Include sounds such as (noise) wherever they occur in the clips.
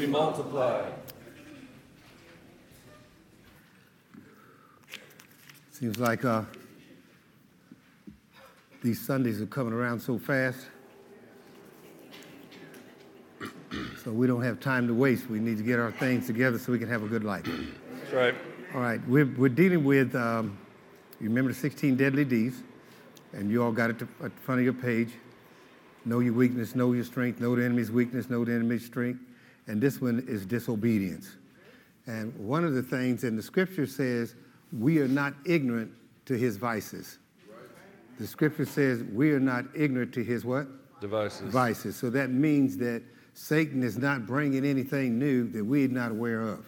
be multiplied. Seems like uh, these Sundays are coming around so fast. So we don't have time to waste. We need to get our things together so we can have a good life. That's right. All right, we're, we're dealing with, um, you remember the 16 deadly D's, and you all got it to, at the front of your page. Know your weakness, know your strength, know the enemy's weakness, know the enemy's strength. And this one is disobedience. And one of the things in the scripture says, we are not ignorant to his vices. The scripture says we are not ignorant to his what? Devices. Vices. So that means that Satan is not bringing anything new that we're not aware of.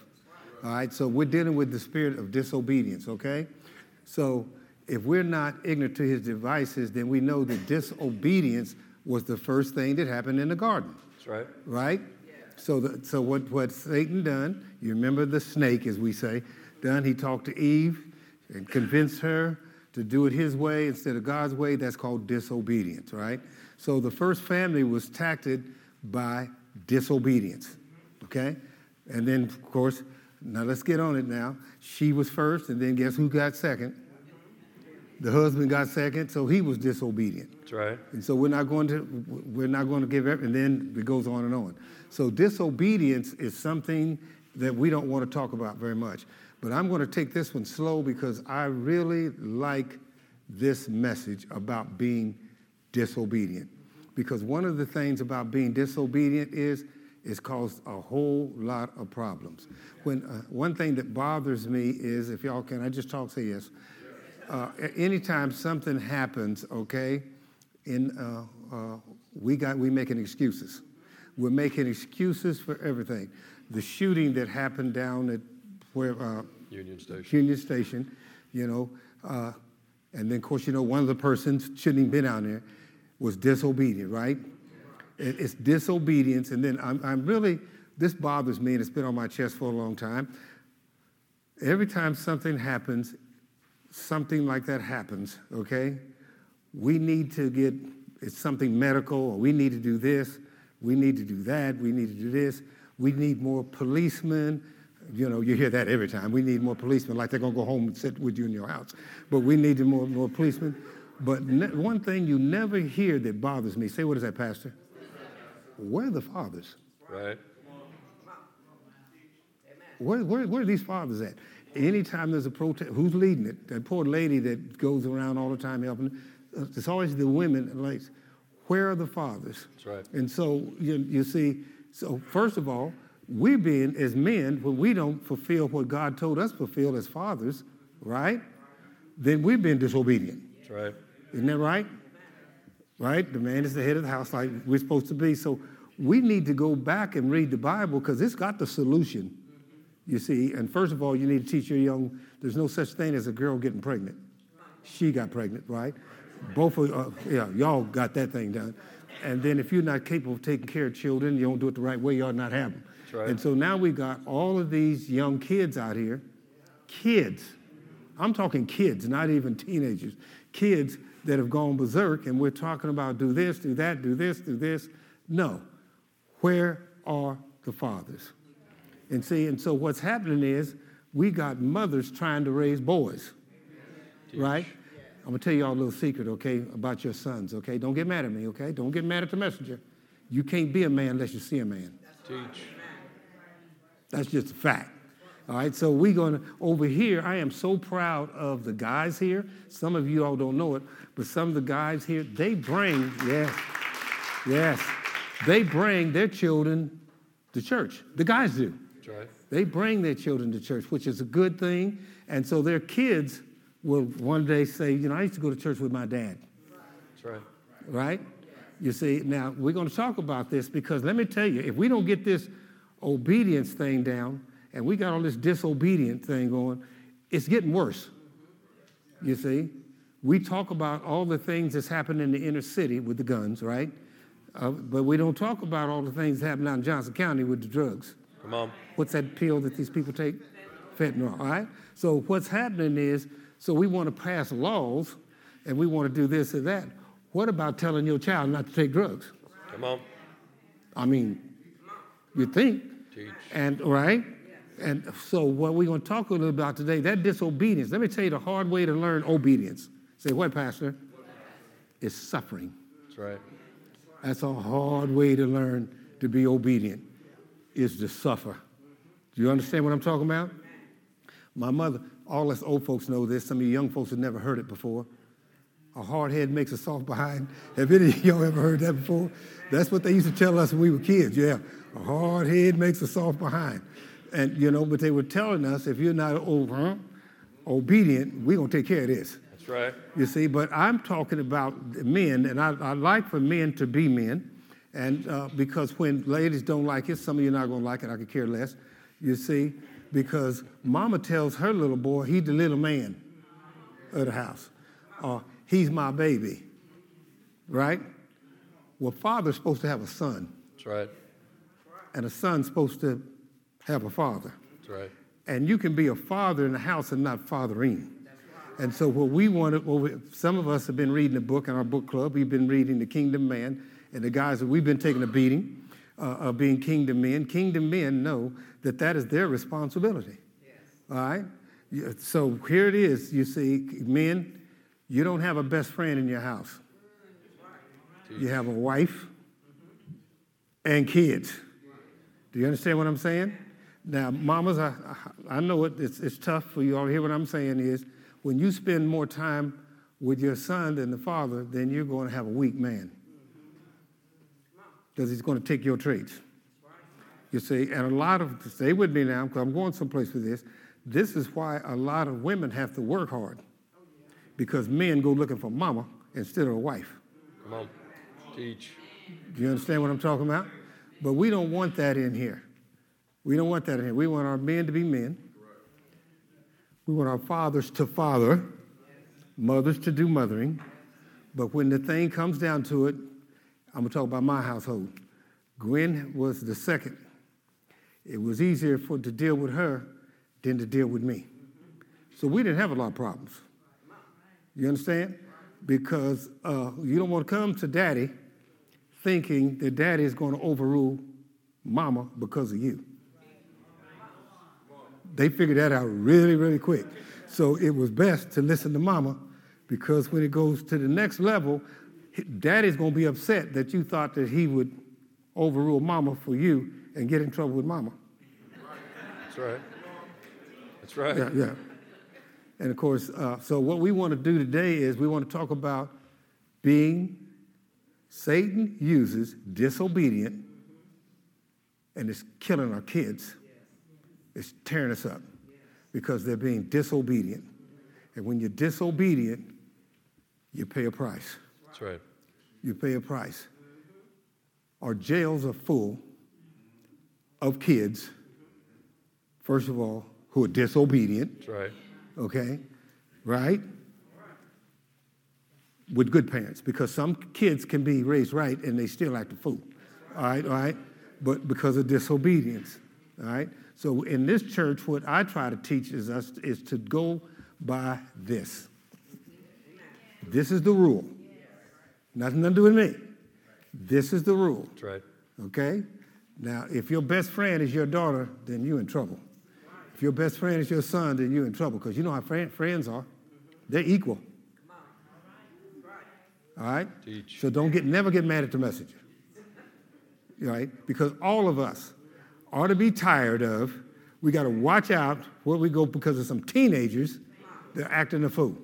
All right, so we're dealing with the spirit of disobedience, okay? So if we're not ignorant to his devices, then we know that disobedience was the first thing that happened in the garden. That's right. Right? So, the, so what, what Satan done, you remember the snake, as we say, done, he talked to Eve and convinced her to do it his way instead of God's way. That's called disobedience, right? So the first family was tacted by disobedience, okay? And then, of course, now let's get on it now. She was first, and then guess who got second? The husband got second, so he was disobedient. That's right. And so we're not going to we're not going to give every, and then it goes on and on. So disobedience is something that we don't want to talk about very much. But I'm going to take this one slow because I really like this message about being disobedient. Because one of the things about being disobedient is it's caused a whole lot of problems. When uh, one thing that bothers me is, if y'all can, I just talk, say yes. Uh, anytime something happens, okay, in uh, uh, we got we making excuses. We're making excuses for everything. The shooting that happened down at where uh, Union Station. Union Station, you know, uh, and then of course you know one of the persons shouldn't even been down there was disobedient, right? It's disobedience, and then I'm, I'm really this bothers me, and it's been on my chest for a long time. Every time something happens, something like that happens, okay? We need to get it's something medical, or we need to do this, we need to do that, we need to do this. We need more policemen. You know, you hear that every time. We need more policemen, like they're gonna go home and sit with you in your house. But we need more, more policemen. But ne- one thing you never hear that bothers me, say, what is that, Pastor? Where are the fathers? Right. Where, where, where are these fathers at? Anytime there's a protest, who's leading it? That poor lady that goes around all the time helping. uh, It's always the women. Like, where are the fathers? That's right. And so you, you see, so first of all, we being as men, when we don't fulfill what God told us to fulfill as fathers, right? Then we've been disobedient. That's right. Isn't that right? Right? The man is the head of the house, like we're supposed to be. So we need to go back and read the Bible because it's got the solution. You see, and first of all, you need to teach your young. There's no such thing as a girl getting pregnant. She got pregnant, right? Both of uh, yeah, y'all got that thing done. And then if you're not capable of taking care of children, you don't do it the right way, you ought not have them. Right. And so now we've got all of these young kids out here, kids. I'm talking kids, not even teenagers. Kids that have gone berserk, and we're talking about do this, do that, do this, do this. No. Where are the fathers? And see, and so what's happening is we got mothers trying to raise boys, right? I'm gonna tell you all a little secret, okay, about your sons, okay? Don't get mad at me, okay? Don't get mad at the messenger. You can't be a man unless you see a man. Teach. That's just a fact. All right, so we're going to, over here, I am so proud of the guys here. Some of you all don't know it, but some of the guys here, they bring, yes, yes, they bring their children to church. The guys do. Right. They bring their children to church, which is a good thing. And so their kids will one day say, you know, I used to go to church with my dad That's right. right? You see, now we're going to talk about this because let me tell you, if we don't get this obedience thing down and we got all this disobedient thing going, it's getting worse. You see, we talk about all the things that's happening in the inner city with the guns, right? Uh, but we don't talk about all the things that happen out in Johnson County with the drugs. Come on. What's that pill that these people take? Fentanyl, all right? So what's happening is, so we want to pass laws and we want to do this and that. What about telling your child not to take drugs? Come on. I mean, you think, Teach. And right? And so what we're going to talk a little about today, that disobedience. Let me tell you the hard way to learn obedience. Say what, Pastor? It's suffering. That's right. That's a hard way to learn to be obedient, is to suffer. Do you understand what I'm talking about? My mother, all us old folks know this. Some of you young folks have never heard it before. A hard head makes a soft behind. Have any of y'all ever heard that before? That's what they used to tell us when we were kids. Yeah, a hard head makes a soft behind. And, you know, but they were telling us if you're not over, obedient, we're going to take care of this. That's right. You see, but I'm talking about men, and I, I like for men to be men. And uh, because when ladies don't like it, some of you are not going to like it, I could care less. You see, because mama tells her little boy, he's the little man of the house, or he's my baby, right? Well, father's supposed to have a son, That's right. and a son's supposed to have a father. That's right. And you can be a father in the house and not fathering. And so what we wanted, well, we, some of us have been reading the book in our book club. We've been reading The Kingdom Man, and the guys that we've been taking a beating uh, of being kingdom men. Kingdom men know that that is their responsibility. All right. So here it is. You see, men, you don't have a best friend in your house. You have a wife and kids. Do you understand what I'm saying? Now, mamas, I, I know it, it's, it's tough for you all to hear what I'm saying is when you spend more time with your son than the father, then you're going to have a weak man. Because he's going to take your traits. You see, and a lot of, stay with me now, because I'm going someplace with this. This is why a lot of women have to work hard. Because men go looking for mama instead of a wife. Come on. Teach. Do you understand what I'm talking about? But we don't want that in here. We don't want that in here. We want our men to be men. We want our fathers to father, mothers to do mothering. But when the thing comes down to it, I'm going to talk about my household. Gwen was the second. It was easier for to deal with her than to deal with me. So we didn't have a lot of problems. You understand? Because uh, you don't want to come to daddy thinking that daddy is going to overrule mama because of you. They figured that out really, really quick. So it was best to listen to mama because when it goes to the next level, daddy's going to be upset that you thought that he would overrule mama for you and get in trouble with mama. That's right. That's right. Yeah, yeah. And of course, uh, so what we want to do today is we want to talk about being, Satan uses disobedient and it's killing our kids. It's tearing us up because they're being disobedient. And when you're disobedient, you pay a price. That's right. You pay a price. Our jails are full of kids, first of all, who are disobedient That's right. okay? Right? With good parents, because some kids can be raised right and they still act a fool. All right, all right? But because of disobedience. All right? So in this church, what I try to teach is us is to go by this. This is the rule. Nothing to do with me. This is the rule. That's right. Okay? Now, if your best friend is your daughter, then you're in trouble. If your best friend is your son, then you're in trouble because you know how friend, friends are. They're equal. All right? Teach. So don't get never get mad at the messenger. Right? Because all of us ought to be tired of, we got to watch out where we go because of some teenagers that are acting a fool.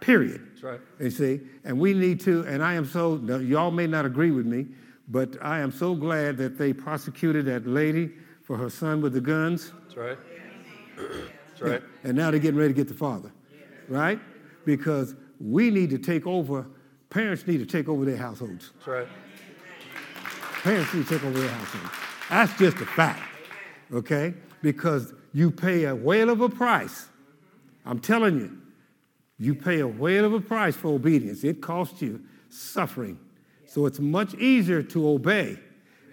Period. That's right. You see, and we need to, and I am so, y'all may not agree with me, but I am so glad that they prosecuted that lady for her son with the guns, That's right. That's right. and now they're getting ready to get the father, right? Because we need to take over, parents need to take over their households. That's right. Parents need to take over their households. That's just a fact, okay? Because you pay a whale of a price. I'm telling you, you pay a whale of a price for obedience. It costs you suffering. So it's much easier to obey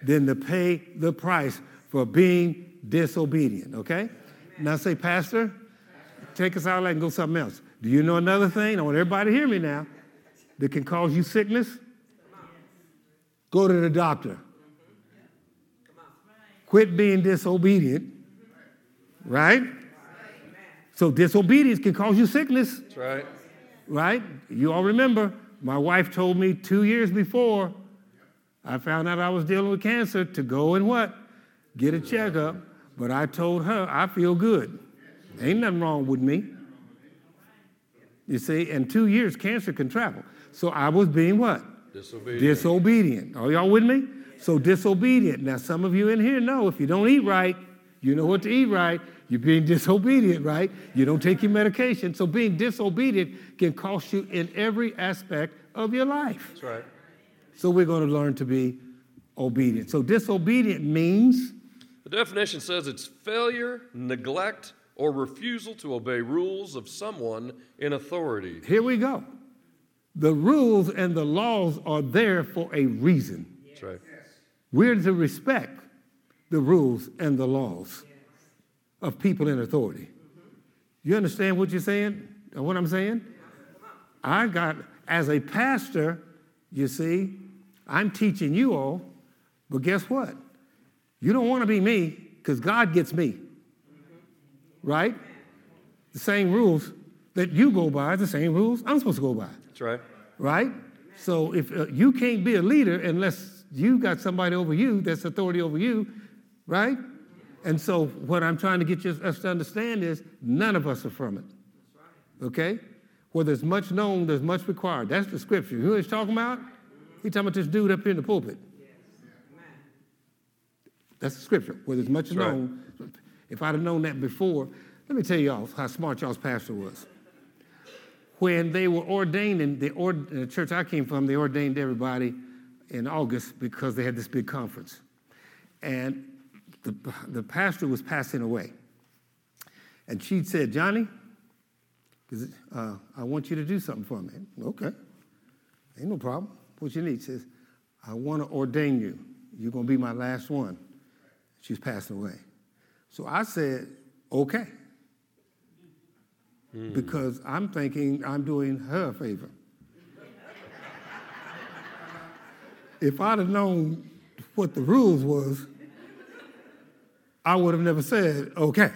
than to pay the price for being disobedient, okay? Now say, Pastor, take us out of that and go something else. Do you know another thing? I want everybody to hear me now that can cause you sickness? Go to the doctor. Quit being disobedient, right? So disobedience can cause you sickness, That's right. right? You all remember, my wife told me two years before I found out I was dealing with cancer to go and what? Get a checkup. But I told her, I feel good. Ain't nothing wrong with me. You see, in two years, cancer can travel. So I was being what? Disobedient. Disobedient. Are y'all with me? So disobedient. Now, some of you in here know if you don't eat right, you know what to eat right. You're being disobedient, right? You don't take your medication. So being disobedient can cost you in every aspect of your life. That's right. So we're going to learn to be obedient. So disobedient means The definition says it's failure, neglect, or refusal to obey rules of someone in authority. here we go. The rules and the laws are there for a reason. That's right. We're to respect the rules and the laws of people in authority. You understand what you're saying? What I'm saying? I got, as a pastor, you see, I'm teaching you all, but guess what? You don't want to be me because God gets me. Right? The same rules that you go by, the same rules I'm supposed to go by That's right. right? So if uh, you can't be a leader unless you got somebody over you that's authority over you, right? And so what I'm trying to get you, us to understand is none of us are from it. Okay? Where there's much known, there's much required. That's the scripture. You know what he's talking about? He's talking about this dude up here in the pulpit. That's the scripture. Where there's much That's right. known. If I'd have known that before, let me tell y'all how smart y'all's pastor was when they were ordaining the, ord, the church I came from, they ordained everybody in August because they had this big conference. And the, the pastor was passing away. And she said, Johnny, uh, I want you to do something for me. Okay. Ain't no problem. What you need? She says, I want to ordain you. You're going to be my last one. She's passing away. So I said, okay because I'm thinking I'm doing her a favor. if I'd have known what the rules was, I would have never said, okay.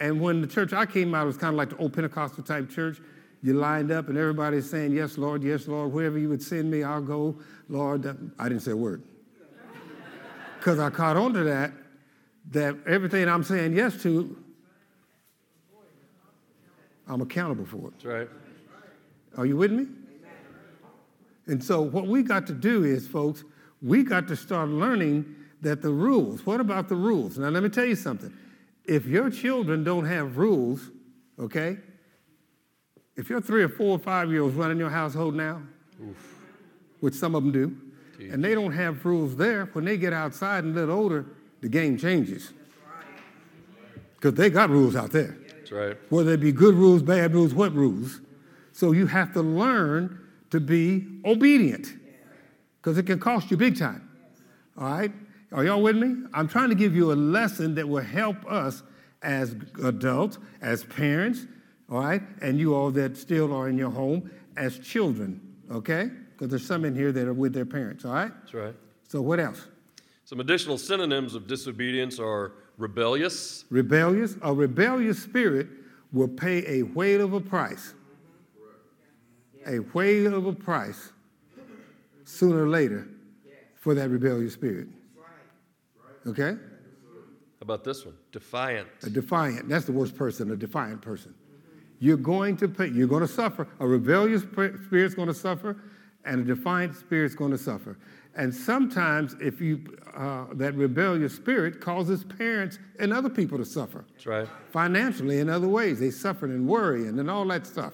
And when the church I came out, it was kind of like the old Pentecostal type church. You lined up and everybody's saying, yes, Lord, yes, Lord, wherever you would send me, I'll go, Lord. I didn't say a word. (laughs) Because I caught on to that, that everything I'm saying yes to, I'm accountable for it. That's right. Are you with me? And so, what we got to do is, folks, we got to start learning that the rules. What about the rules? Now, let me tell you something. If your children don't have rules, okay, if you're three or four or five year olds running your household now, which some of them do, and they don't have rules there, when they get outside and a little older, the game changes. Because they got rules out there That's right. whether it be good rules, bad rules, what rules. So you have to learn to be obedient because it can cost you big time. All right? Are y'all with me? I'm trying to give you a lesson that will help us as adults, as parents, all right? And you all that still are in your home as children, okay? Because there's some in here that are with their parents, all right? That's right. So what else? Some additional synonyms of disobedience are rebellious, Rebellious. A rebellious spirit will pay a weight of a price. A weight of a price sooner or later for that rebellious spirit. Okay? How about this one? Defiant. A defiant. That's the worst person, a defiant person. You're going to pay, you're going to suffer. A rebellious sp- spirit's going to suffer, and a defiant spirit's going to suffer. And sometimes, if you, uh, that rebellious spirit causes parents and other people to suffer That's right. financially in other ways. They suffered and worrying and and all that stuff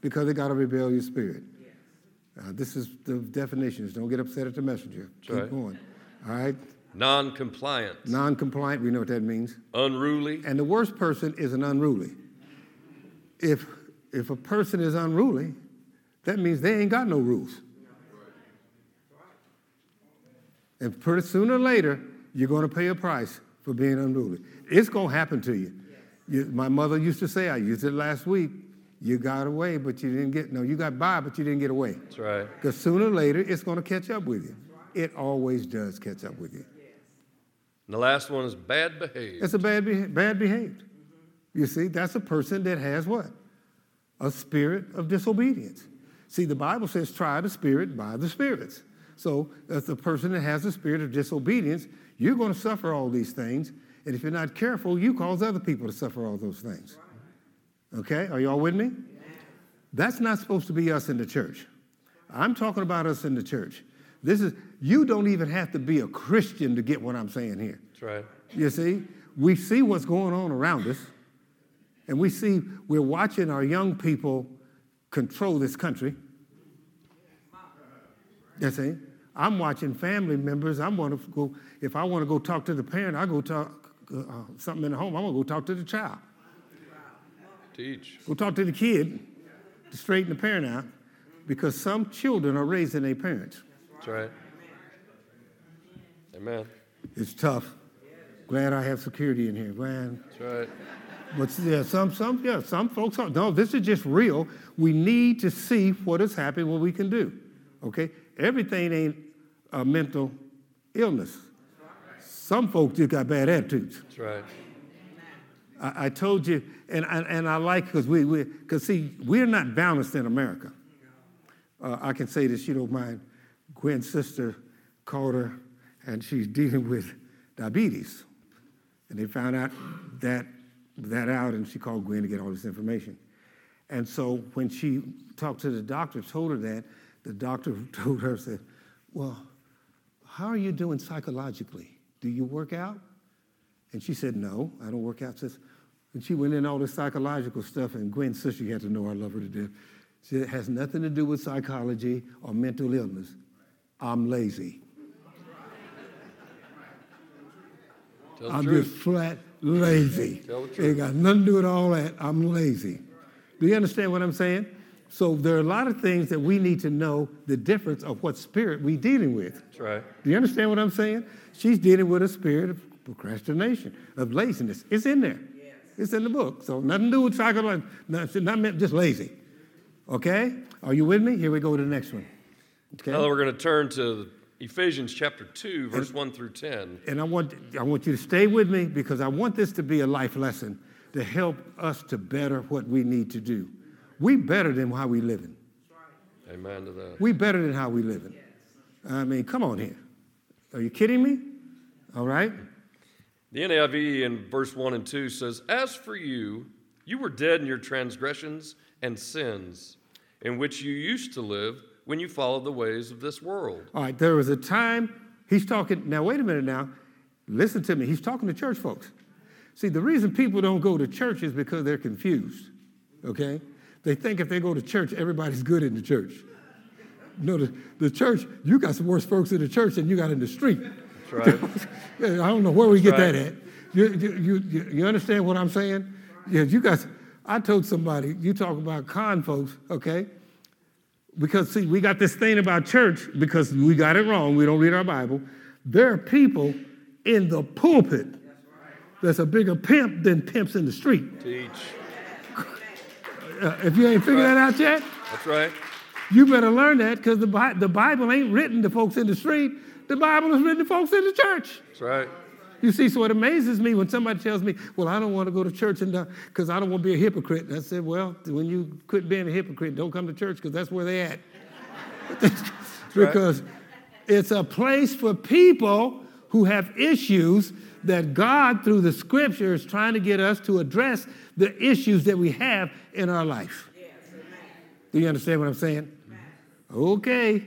because they got a rebellious spirit. Uh, this is the definitions. Don't get upset at the messenger. Keep right. going. All right? Non compliant. Non compliant, we know what that means. Unruly. And the worst person is an unruly. If, if a person is unruly, that means they ain't got no rules. And pretty sooner or later, you're going to pay a price for being unruly. It's going to happen to you. you. My mother used to say, I used it last week. You got away, but you didn't get, no, you got by, but you didn't get away. That's right. Because sooner or later, it's going to catch up with you. It always does catch up with you. And the last one is bad behaved. It's a bad, beha- bad behaved. You see, that's a person that has what? A spirit of disobedience. See, the Bible says, try the spirit by the spirits. So, as the person that has a spirit of disobedience, you're going to suffer all these things. And if you're not careful, you cause other people to suffer all those things. Okay? Are y'all with me? That's not supposed to be us in the church. I'm talking about us in the church. This is, you don't even have to be a Christian to get what I'm saying here. That's right. You see, we see what's going on around us, and we see we're watching our young people control this country. You see, I'm watching family members. I'm going to go, if I want to go talk to the parent, I go talk uh, uh, something in the home. I'm going to go talk to the child. Teach. Go talk to the kid to straighten the parent out because some children are raising their parents. That's right. Amen. It's tough. Glad I have security in here, Glad. That's right. But yeah, some, some, yeah, some folks are. No, this is just real. We need to see what is happening, what we can do. Okay, everything ain't a mental illness. Some folks just got bad attitudes. That's right. I, I told you, and, and, and I like because we, we, because see, we're not balanced in America. Uh, I can say this, you don't mind. Gwen's sister called her, and she's dealing with diabetes, and they found out that that out, and she called Gwen to get all this information. And so when she talked to the doctor, told her that, the doctor (laughs) told her, said, "Well, how are you doing psychologically? Do you work out?" And she said, No, I don't work out. Says, and she went in all this psychological stuff, and Gwen's sister, you had to know I love her to death. She said, It has nothing to do with psychology or mental illness. I'm lazy. Tell the I'm truth. just flat lazy. Tell the Ain't got nothing to do with all that. I'm lazy. Do you understand what I'm saying? So there are a lot of things that we need to know the difference of what spirit we dealing with. That's right. Do you understand what I'm saying? She's dealing with a spirit of procrastination, of laziness. It's in there. Yes. It's in the book. So nothing to do with psychology. Not, not meant just lazy. Okay? Are you with me? Here we go to the next one. Okay? Now we're going to turn to Ephesians chapter 2, verse 1 through 10. And I want, I want you to stay with me because I want this to be a life lesson to help us to better what we need to do. We better than how we living. Amen to that. We better than how we living. I mean, come on here. Are you kidding me? All right? The NIV in verse 1 and 2 says, As for you, you were dead in your transgressions and sins, in which you used to live when you follow the ways of this world. All right, there was a time, he's talking, now wait a minute now. Listen to me. He's talking to church folks. See, the reason people don't go to church is because they're confused, okay? They think if they go to church, everybody's good in the church. No, the, the church, you got some worse folks in the church than you got in the street. That's right. (laughs) I don't know where we get That's that at. You, you, you, you understand what I'm saying? Yeah, you guys, I told somebody, you talk about con folks, okay? Because, see, we got this thing about church because we got it wrong. We don't read our Bible. There are people in the pulpit that's a bigger pimp than pimps in the street. Teach. Uh, if you ain't figured that out yet, That's right. you better learn that because the, the Bible ain't written to folks in the street. The Bible is written to folks in the church. That's right. You see, so it amazes me when somebody tells me, "Well, I don't want to go to church and uh, because I don't want to be a hypocrite." And I said, "Well, when you quit being a hypocrite, don't come to church because that's where they at." (laughs) because it's a place for people who have issues that God, through the Scripture, is trying to get us to address the issues that we have in our life. Do you understand what I'm saying? Okay.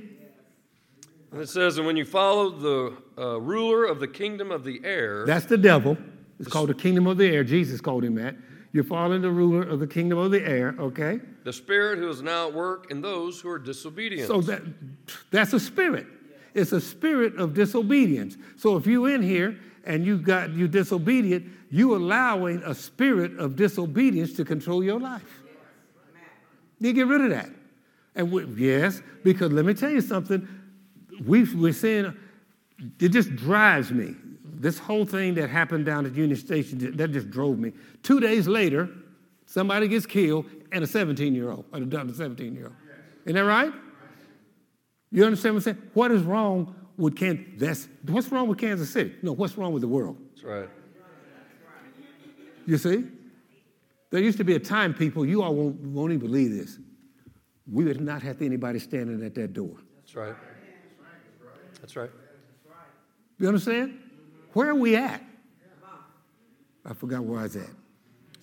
And it says, And when you follow the uh, ruler of the kingdom of the air, That's the devil. It's called the kingdom of the air. Jesus called him that. You're following the ruler of the kingdom of the air, okay? the spirit who is now at work in those who are disobedient. So that that's a spirit. It's a spirit of disobedience. So if you're in here and you got you disobedient, you allowing a spirit of disobedience to control your life. You get rid of that. And we, yes, because let me tell you something. We, we're saying it just drives me. This whole thing that happened down at Union Station, that just drove me. Two days later, somebody gets killed and a 17 year old, or a 17 year old. Isn't that right? You understand what I'm saying? What is wrong with Kansas? That's what's wrong with Kansas City? No, what's wrong with the world? That's right. You see? There used to be a time, people, you all won't, won't even believe this. We would not have anybody standing at that door. That's right. That's right. You understand? Where are we at? I forgot where I was at.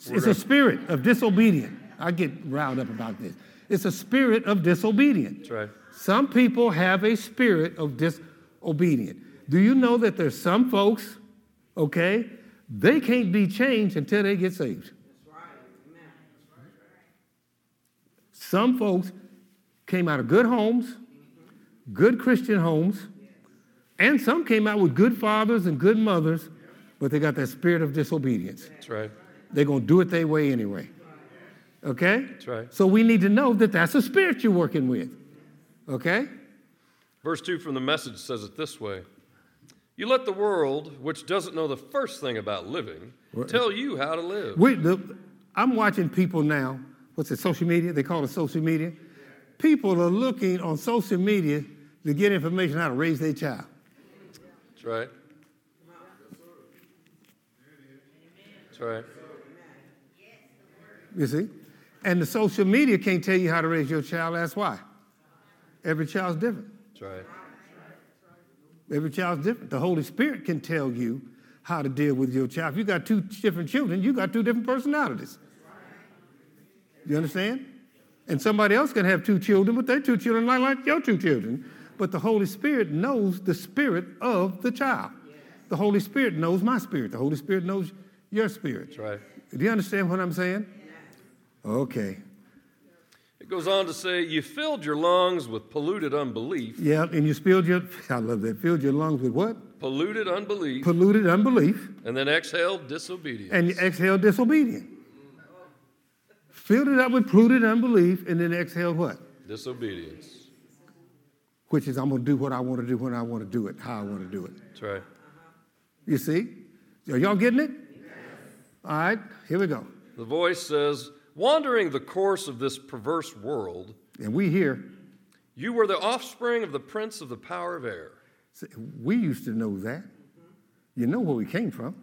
It's a spirit of disobedience. I get riled up about this. It's a spirit of disobedience. That's right. Some people have a spirit of disobedience. Do you know that there's some folks, okay, they can't be changed until they get saved? Some folks came out of good homes, good Christian homes, and some came out with good fathers and good mothers, but they got that spirit of disobedience. That's right. They're going to do it their way anyway. Okay? That's right. So we need to know that that's a spirit you're working with. Okay? Verse 2 from the message says it this way You let the world, which doesn't know the first thing about living, tell you how to live. We, the, I'm watching people now. What's it, social media? They call it social media. People are looking on social media to get information how to raise their child. Right. That's right. You see? And the social media can't tell you how to raise your child. That's why. Every child's different. That's right. Every child's different. The Holy Spirit can tell you how to deal with your child. If you got two different children, you got two different personalities. You understand? And somebody else can have two children, but their two children not like your two children. But the Holy Spirit knows the spirit of the child. The Holy Spirit knows my spirit. The Holy Spirit knows your spirit. That's right. Do you understand what I'm saying? Okay. It goes on to say, You filled your lungs with polluted unbelief. Yeah, and you spilled your, (laughs) I love that, filled your lungs with what? Polluted unbelief. Polluted unbelief. and then exhaled disobedience. And you exhaled disobedience. Filled it up with polluted unbelief, and then exhaled what? disobedience. Which is, I'm going to do what I want to do when I want to do it, how I want to do it. That's right. You see? Are y'all getting it? All right, here we go. The voice says, Wandering the course of this perverse world, And we here, you were the offspring of the prince of the power of air. we used to know that. You know where we came from.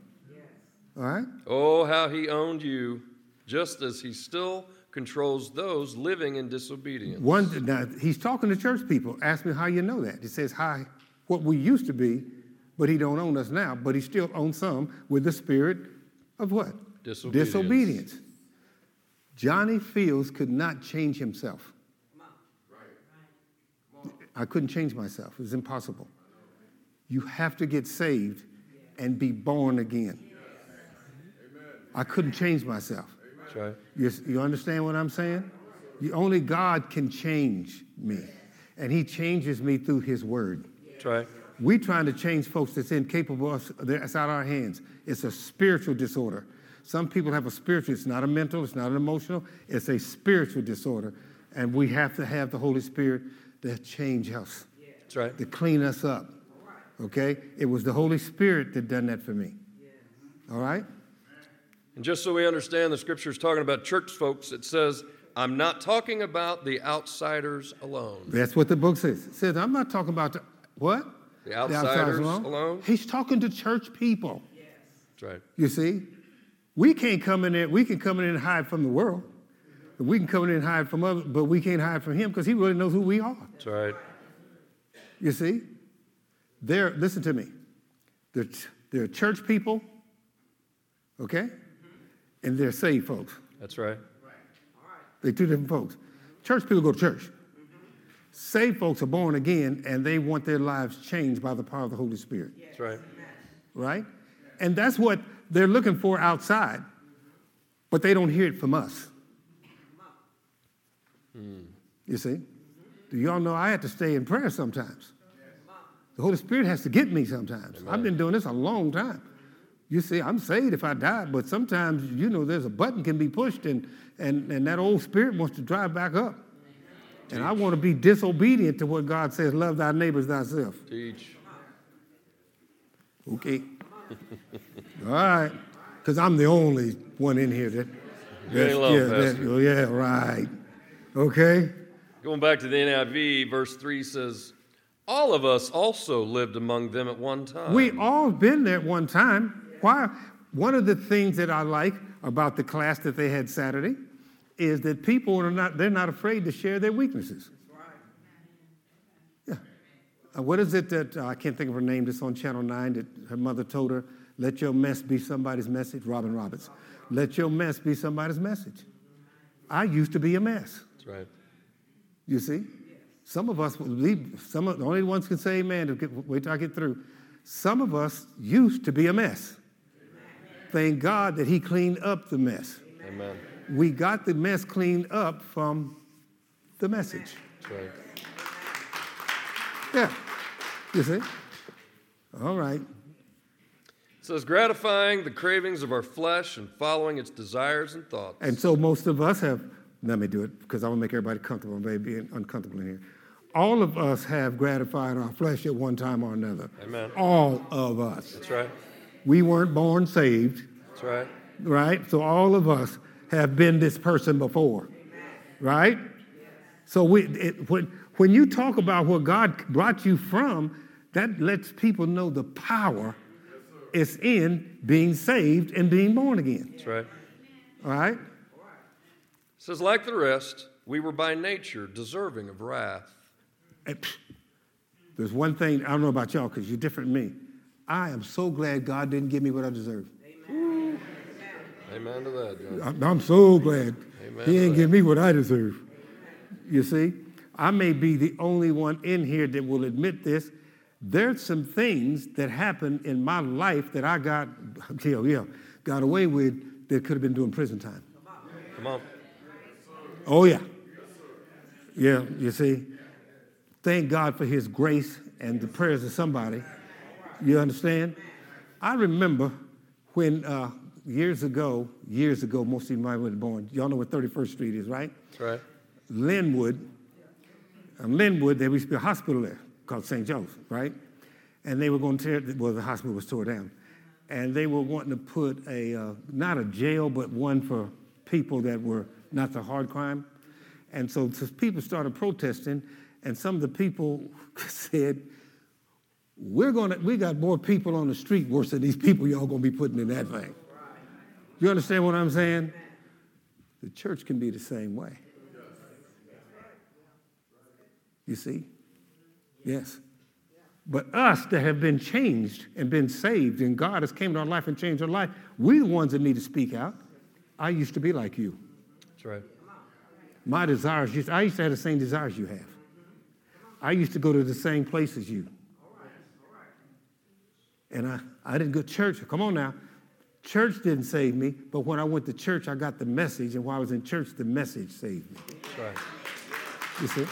All right? Oh, how he owned you, just as he still controls those living in disobedience. One, now, he's talking to church people. Ask me how you know that. He says, hi, what we used to be, but he don't own us now, but he still owns some with the spirit of what? Disobedience. Disobedience. Johnny Fields could not change himself. I couldn't change myself. It was impossible. You have to get saved and be born again. I couldn't change myself. Right. You, you understand what I'm saying? You, only God can change me, and He changes me through His Word. That's right. We're trying to change folks that's incapable. Of, that's out of our hands. It's a spiritual disorder. Some people have a spiritual. It's not a mental. It's not an emotional. It's a spiritual disorder, and we have to have the Holy Spirit to change us, That's right. to clean us up. Okay? It was the Holy Spirit that done that for me. All right? And just so we understand, the scripture is talking about church folks. It says, I'm not talking about the outsiders alone. That's what the book says. It says, I'm not talking about the, what? The outsiders alone? He's talking to church people. Yes. That's right. You see? We can't come in there, we can come in and hide from the world. We can come in and hide from others, but we can't hide from him because he really knows who we are. That's right. You see? They're, listen to me. They're, they're church people, okay? And they're saved folks. That's right. They're two different folks. Church people go to church. Saved folks are born again and they want their lives changed by the power of the Holy Spirit. That's right. right? And that's what they're looking for outside, but they don't hear it from us. Hmm. You see? Do y'all know I have to stay in prayer sometimes? The Holy Spirit has to get me sometimes. I've been doing this a long time. You see, I'm saved if I die, but sometimes, you know, there's a button can be pushed and, and, and that old spirit wants to drive back up. And I want to be disobedient to what God says, love thy neighbors thyself. Teach. Okay. (laughs) All right. Because I'm the only one in here that. Ain't alone, yeah, that- oh, yeah, right. Okay. Going back to the NIV, verse 3 says, All of us also lived among them at one time. We all been there at one time. Why? One of the things that I like about the class that they had Saturday is that people are not they're not afraid to share their weaknesses. Yeah. Uh, what is it that uh, I can't think of her name? That's on Channel Nine that her mother told her, "Let your mess be somebody's message." Robin Roberts. Let your mess be somebody's message. I used to be a mess. That's right. You see, some of us leave. Some of the only ones can say amen. Wait till I get through. Some of us used to be a mess. Thank God that He cleaned up the mess. Amen. We got the mess cleaned up from the message. That's right. Yeah. You see? All right. It says, gratifying the cravings of our flesh and following its desires and thoughts. And so most of us have, let me do it because I want to make everybody comfortable. I'm being uncomfortable in here. All of us have gratified our flesh at one time or another. Amen. All of us. That's right. We weren't born saved, That's right. right? So all of us have been this person before, right? So we, it, when, when you talk about where God brought you from, that lets people know the power is in being saved and being born again, That's right. all right? It says, like the rest, we were by nature deserving of wrath. There's one thing, I don't know about y'all because you're different than me. I am so glad God didn't give me what I deserve. Amen to that, John. I'm so glad Amen he that. give me what I deserve. You see, I may be the only one in here that will admit this. There's some things that happened in my life that I got, (laughs) yeah, yeah, got away with that could have been doing prison time. Come on. Oh yeah, yeah. You see, thank God for His grace and the prayers of somebody. You understand? I remember when uh, years ago, years ago, most of you might have been born. Y'all know what 31st Street is, right? That's right. Linwood. On Linwood, there used to be a hospital there called St. Joe's, right? And they were going to tear, well, the hospital was tore down. And they were wanting to put a, uh, not a jail, but one for people that were not the hard crime. And so, so people started protesting, and some of the people (laughs) said, we're gonna, we got more people on the street worse than these people y'all gonna be putting in that thing. You understand what I'm saying? The church can be the same way. You see? Yes. But us that have been changed and been saved, and God has came into our life and changed our life, we the ones that need to speak out. I used to be like you. That's right. My desires, I used to have the same desires you have. I used to go to the same place as you. And I, I didn't go to church. Come on now. Church didn't save me, but when I went to church, I got the message. And while I was in church, the message saved me. That's right. You see?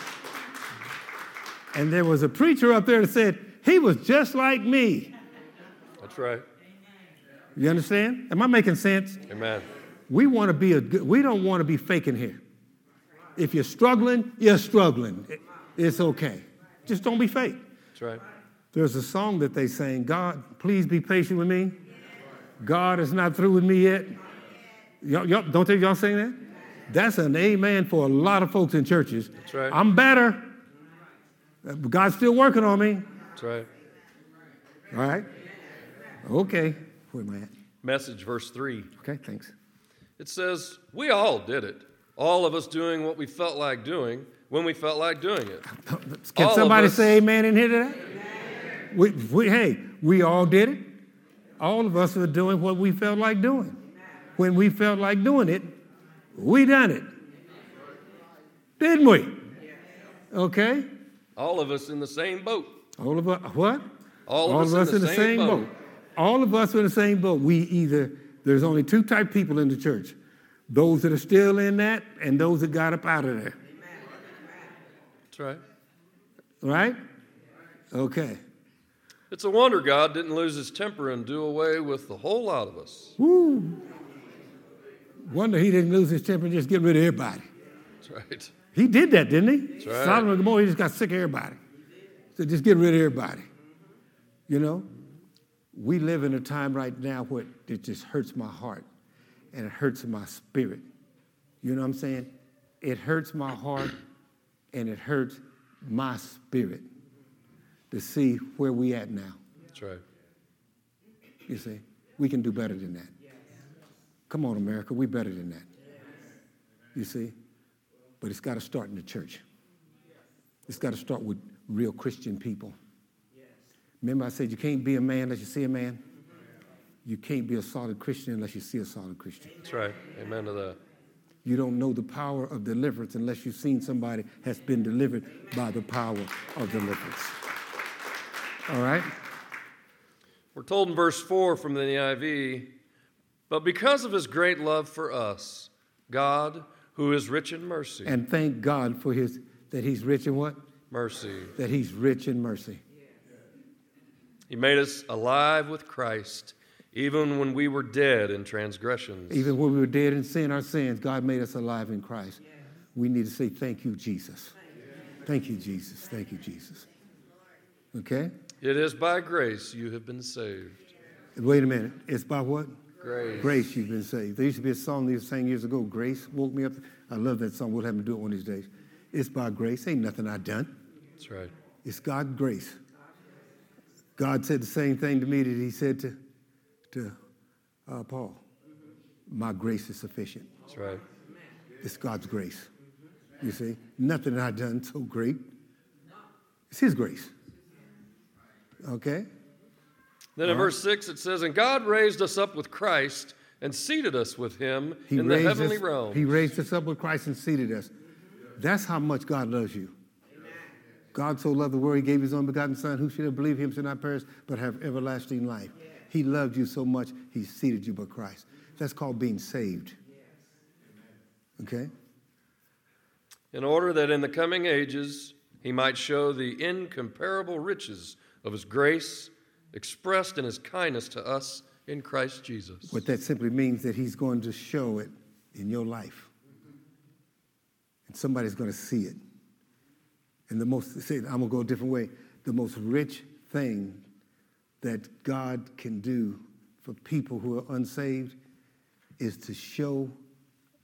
And there was a preacher up there that said, he was just like me. That's right. You understand? Am I making sense? Amen. We want to be a good, we don't want to be faking here. If you're struggling, you're struggling. It's okay. Just don't be fake. That's right. There's a song that they sang, God, please be patient with me. God is not through with me yet. Y'all, y'all, don't they, y'all sing that? That's an amen for a lot of folks in churches. That's right. I'm better. God's still working on me. That's right. All right? Okay. Where am I at? Message, verse 3. Okay, thanks. It says, We all did it. All of us doing what we felt like doing when we felt like doing it. (laughs) Can All somebody say amen in here today? We, we, hey, we all did it. All of us are doing what we felt like doing. When we felt like doing it, we done it. Didn't we? Okay? All of us in the same boat. All of us, what? All of us in the same boat. All of us are in the same boat. We either, there's only two type of people in the church those that are still in that and those that got up out of there. That's right. Right? Okay. It's a wonder God didn't lose his temper and do away with the whole lot of us. Woo. Wonder he didn't lose his temper and just get rid of everybody. That's right. He did that, didn't he? That's right. Sodom and Gomorrah, he just got sick of everybody. So just get rid of everybody. You know? We live in a time right now where it just hurts my heart and it hurts my spirit. You know what I'm saying? It hurts my heart and it hurts my spirit. To see where we at now. That's right. You see, we can do better than that. Come on, America, we better than that. You see, but it's got to start in the church. It's got to start with real Christian people. Remember, I said you can't be a man unless you see a man. You can't be a solid Christian unless you see a solid Christian. That's right. Amen to that. You don't know the power of deliverance unless you've seen somebody has been delivered by the power of deliverance. All right? We're told in verse 4 from the NIV, but because of his great love for us, God, who is rich in mercy, And thank God for his that he's rich in what? mercy, That he's rich in mercy. he made us alive with Christ, even when we were dead in transgressions. Even when we were dead in sin, our sins, God made us alive in Christ. We need to say, Thank you, Jesus. Thank you, Jesus. Thank you, Jesus. Okay? It is by grace you have been saved. Wait a minute. It's by what? Grace. Grace you've been saved. There used to be a song they sang years ago, Grace woke me up. I love that song. We'll have to do it one of these days. It's by grace. Ain't nothing I done. That's right. It's God's grace. God said the same thing to me that he said to, to uh, Paul. My grace is sufficient. That's right. It's God's grace. You see, nothing I've done so great. It's His grace. Okay? Then in verse 6 it says, And God raised us up with Christ and seated us with him He in the heavenly us, realm. He raised us up with Christ and seated us. That's how much God loves you. God so loved the world, He gave His own begotten Son. Who should have believed Him should not perish, but have everlasting life. He loved you so much, He seated you by Christ. That's called being saved. Okay? in order that in the coming ages he might show the incomparable riches of his grace expressed in his kindness to us in Christ Jesus. What that simply means that He's going to show it in your life. And somebody's going to see it. And the most, say, I'm going to go a different way. The most rich thing that God can do for people who are unsaved is to show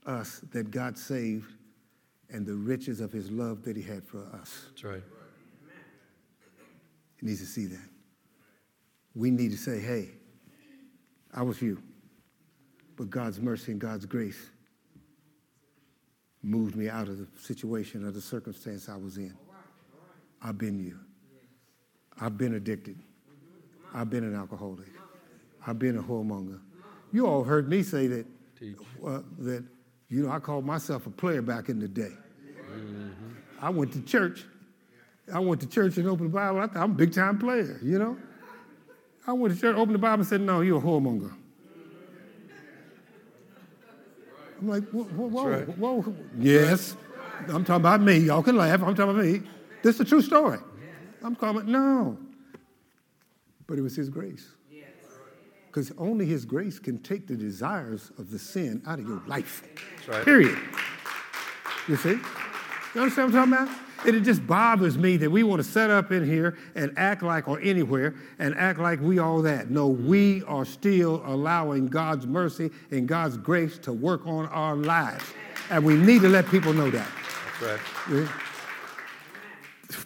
us that God saved and the riches of his love that he had for us. That's right. He needs to see that. We need to say, hey, I was you, but God's mercy and God's grace moved me out of the situation or the circumstance I was in. I've been you. I've been addicted. I've been an alcoholic. I've been a whoremonger. You all heard me say that, uh, that you know, I called myself a player back in the day. I went to church. I went to church and opened the Bible. I thought I'm a big time player, you know? I went to church, opened the Bible, and said, No, you're a whoremonger. I'm like, Whoa, whoa, whoa, right. whoa. Yes. I'm talking about me. Y'all can laugh. I'm talking about me. This is a true story. I'm calling no. But it was His grace. Because only His grace can take the desires of the sin out of your life. That's right. Period. You see? You understand what I'm talking about? And it just bothers me that we want to set up in here and act like, or anywhere, and act like we all that. No, we are still allowing God's mercy and God's grace to work on our lives. And we need to let people know that. That's right. Yeah.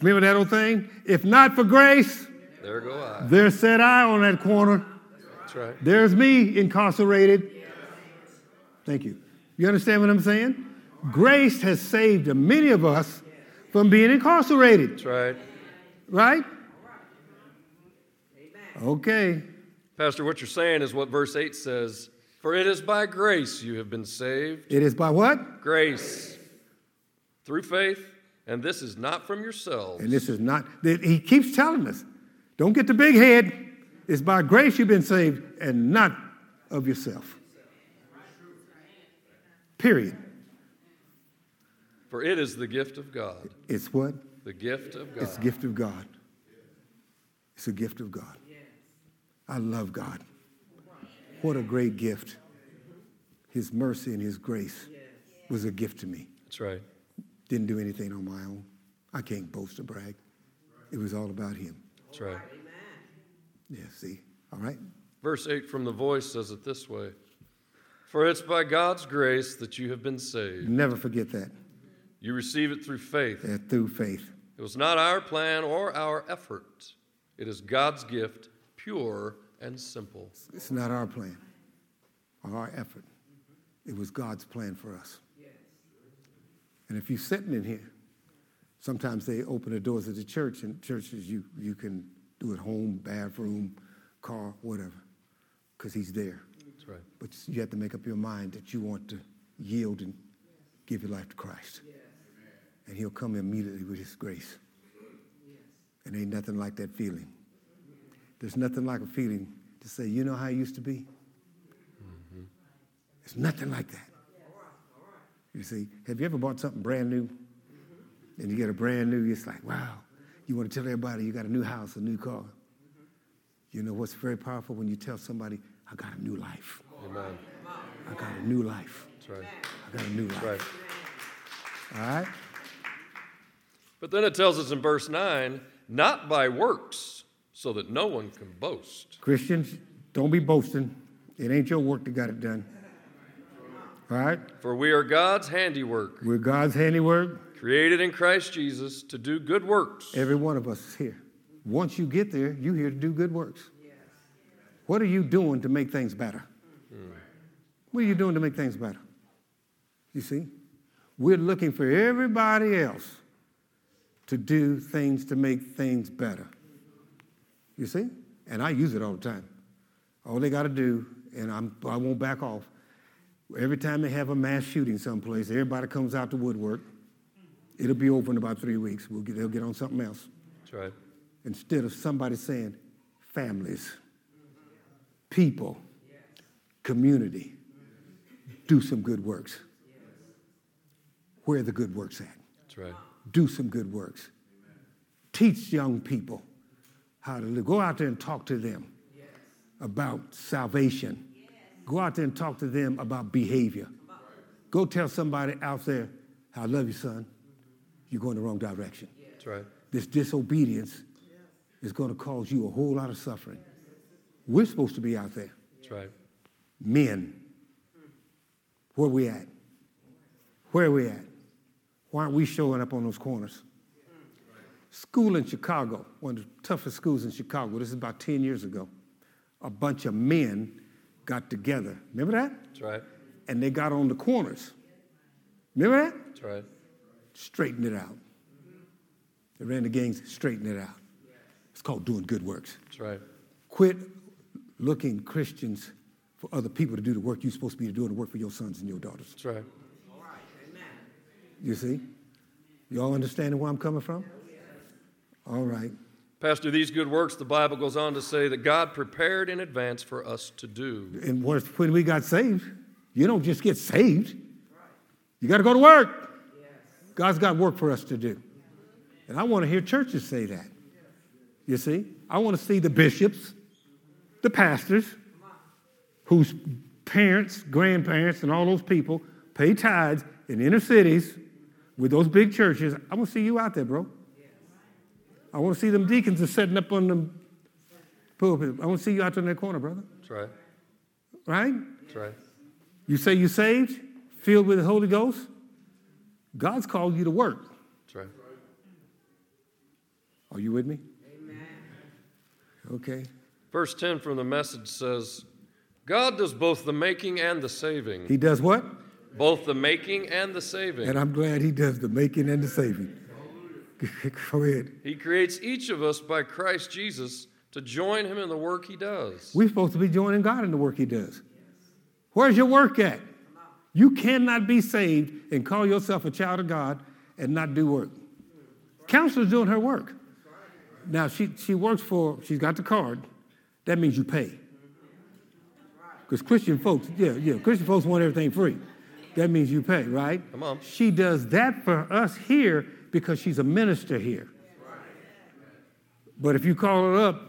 Remember that old thing? If not for grace, There go I. there sat I on that corner. That's right. There's me incarcerated. Thank you. You understand what I'm saying? Grace has saved many of us from being incarcerated, That's right. right? Okay. Pastor, what you're saying is what verse 8 says For it is by grace you have been saved. It is by what? Grace. Through faith, and this is not from yourselves. And this is not, that he keeps telling us don't get the big head. It's by grace you've been saved and not of yourself. Period. For it is the gift of God. It's what? The gift of God. It's a gift of God. It's a gift of God. I love God. What a great gift. His mercy and His grace was a gift to me. That's right. Didn't do anything on my own. I can't boast or brag. It was all about Him. That's right. Yeah, see? All right? Verse 8 from the voice says it this way For it's by God's grace that you have been saved. Never forget that. You receive it through faith. Uh, through faith. It was not our plan or our effort, It is God's gift, pure and simple. It's not our plan or our effort. It was God's plan for us. And if you're sitting in here, sometimes they open the doors of the church, and churches you, you can do it home, bathroom, car, whatever, because He's there. That's right. But you have to make up your mind that you want to yield and give your life to Christ. And He'll come immediately with His grace. And ain't nothing like that feeling. There's nothing like a feeling to say, you know how it used to be? Mm-hmm. It's nothing like that. You see, have you ever bought something brand new? And you get a brand new, it's like, wow. You want to tell everybody you got a new house, a new car. You know what's very powerful when you tell somebody, I got a new life. Amen. I got a new life. That's right. I got a new life. Right. All right? But then it tells us in verse 9, not by works, so that no one can boast. Christians, don't be boasting. It ain't your work that got it done. All right? For we are God's handiwork, We're God's handiwork. created in Christ Jesus to do good works. Every one of us is here. Once you get there, you're here to do good works. What are you doing to make things better? What are you doing to make things better? You see? We're looking for everybody else to do things to make things better. You see? And I use it all the time. All they got to do, and I'm, I won't back off, every time they have a mass shooting someplace, everybody comes out to woodwork. It'll be over in about three weeks. We'll get, they'll get on something else. That's right. Instead of somebody saying families, people, community, do some good works. Where are the good works at? That's right. Do some good works. Teach young people how to live. Go out there and talk to them about salvation. Go out there and talk to them about behavior. Go tell somebody out there, I love you, son. You're going the wrong direction. That's right. This disobedience is going to cause you a whole lot of suffering. We're supposed to be out there. That's right. Men, where we at? Where are we at? Why aren't we showing up on those corners? School in Chicago, one of the toughest schools in Chicago, this is about 10 years ago. A bunch of men got together. Remember that? That's right. And they got on the corners. Remember that? That's right. Straightened it out. They ran the gangs, straightened it out. It's called doing good works. That's right. Quit looking Christians for other people to do the work you're supposed to be doing the work for your sons and your daughters. That's right. You see? Y'all understanding where I'm coming from? All right. Pastor, these good works, the Bible goes on to say that God prepared in advance for us to do. And when when we got saved, you don't just get saved. You got to go to work. God's got work for us to do. And I want to hear churches say that. You see? I want to see the bishops, the pastors, whose parents, grandparents, and all those people pay tithes in inner cities with those big churches. I want to see you out there, bro. I want to see them deacons are setting up on them pulpit. I want to see you out there in that corner, brother. That's right. Right? That's right. You say you're saved, filled with the Holy Ghost. God's called you to work. That's right. Are you with me? Amen. Okay. Verse 10 from the message says, God does both the making and the saving. He does what? Both the making and the saving. And I'm glad he does the making and the saving. (laughs) Go ahead. He creates each of us by Christ Jesus to join him in the work he does. We're supposed to be joining God in the work he does. Where's your work at? You cannot be saved and call yourself a child of God and not do work. Counselor's doing her work. Now she, she works for, she's got the card. That means you pay. Because Christian folks, yeah, yeah, Christian folks want everything free. That means you pay, right? Come on. She does that for us here because she's a minister here. But if you call her up,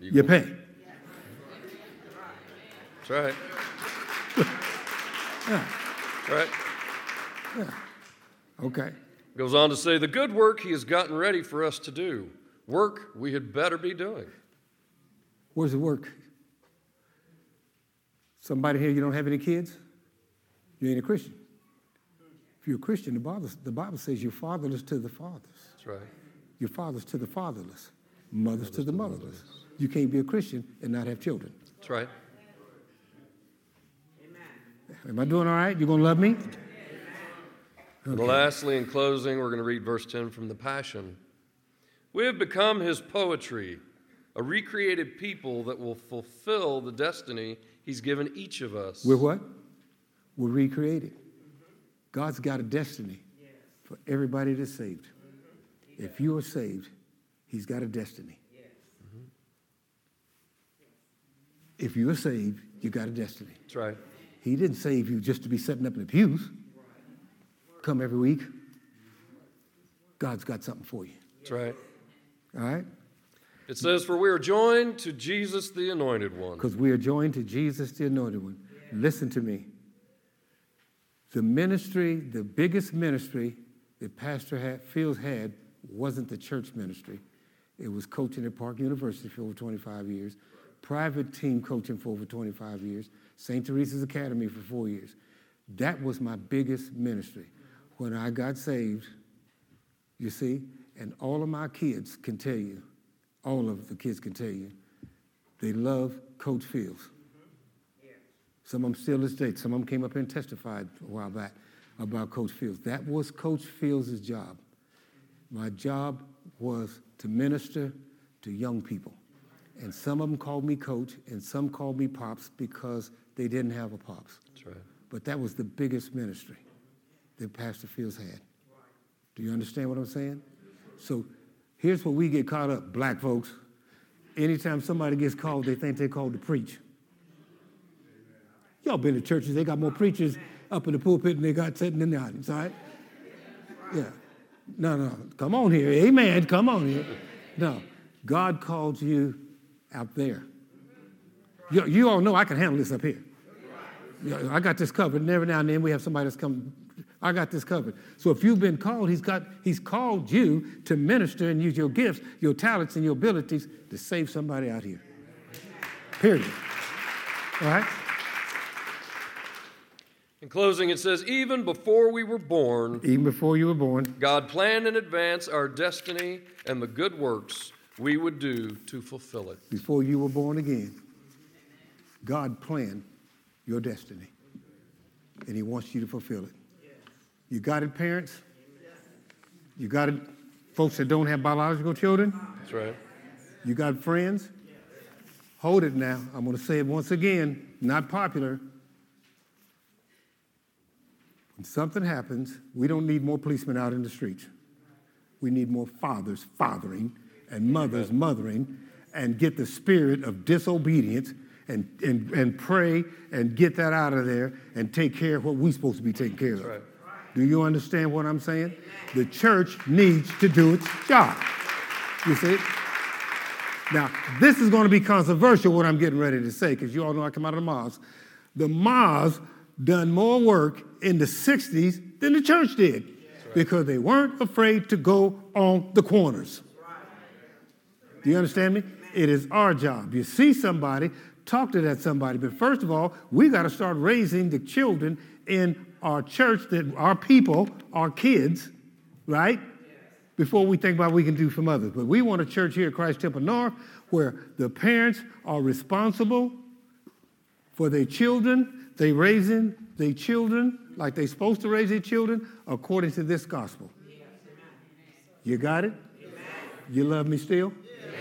you pay. That's right. (laughs) That's right. Yeah. Okay. Goes on to say, the good work he has gotten ready for us to do. Work we had better be doing. Where's the work? Somebody here, you don't have any kids? You ain't a Christian. If you're a Christian, the Bible, the Bible says you're fatherless to the fathers. That's right. You're fathers to the fatherless. mothers to the motherless. You can't be a Christian and not have children. That's right. Amen. Am I doing all right? You're gonna love me? And lastly, in closing, we're going to read verse 10 from the Passion. We have become his poetry, a recreated people that will fulfill the destiny he's given each of us. We're what? We're recreated. God's got a destiny for everybody that's saved. If you are saved, he's got a destiny. If you are saved, you got a destiny. That's right. He didn't save you just to be sitting up in the pews. Come every week. God's got something for you. That's right. All right? It says, For we are joined to Jesus, the anointed one. Because we are joined to Jesus, the anointed one. Listen to me. The ministry, the biggest ministry that Pastor had, Fields had wasn't the church ministry. It was coaching at Park University for over 25 years, private team coaching for over 25 years, St. Teresa's Academy for four years. That was my biggest ministry. When I got saved, you see, and all of my kids can tell you, all of the kids can tell you, they love Coach Fields. Some of them still this day. Some of them came up here and testified a while back about Coach Fields. That was Coach Fields' job. My job was to minister to young people. And some of them called me coach, and some called me pops because they didn't have a pops. That's right. But that was the biggest ministry that Pastor Fields had. Do you understand what I'm saying? So here's where we get caught up, black folks. Anytime somebody gets called, they think they're called to preach. Y'all been to churches, they got more preachers up in the pulpit than they got sitting in the audience, all right? Yeah. No, no, come on here. Amen. Come on here. No, God called you out there. You, you all know I can handle this up here. I got this covered, and every now and then we have somebody that's come. I got this covered. So if you've been called, he's got he's called you to minister and use your gifts, your talents, and your abilities to save somebody out here. Period. All right? In closing, it says, Even before we were born, Even before you were born, God planned in advance our destiny and the good works we would do to fulfill it. before you were born again, God planned your destiny. And he wants you to fulfill it. You got it, parents? You got it, folks that don't have biological children? That's right. You got friends? Hold it now. I'm going to say it once again, not popular. When something happens, we don't need more policemen out in the streets. We need more fathers fathering and mothers mothering and get the spirit of disobedience and, and, and pray and get that out of there and take care of what we're supposed to be taking care of. right. Do you understand what I'm saying? The church needs to do its job. You see? Now, this is going to be controversial, what I'm getting ready to say, because you all know I come out of the Mars. The Mars done more work in the 60s than the church did because they weren't afraid to go on the corners. Do you understand me? It is our job. You see somebody, talk to that somebody. But first of all, we got to start raising the children in our church, that our people, our kids, right? Before we think about what we can do from others. But we want a church here at Christ Temple North where the parents are responsible for their children. They raising their children like they're supposed to raise their children according to this gospel. You got it? You love me still?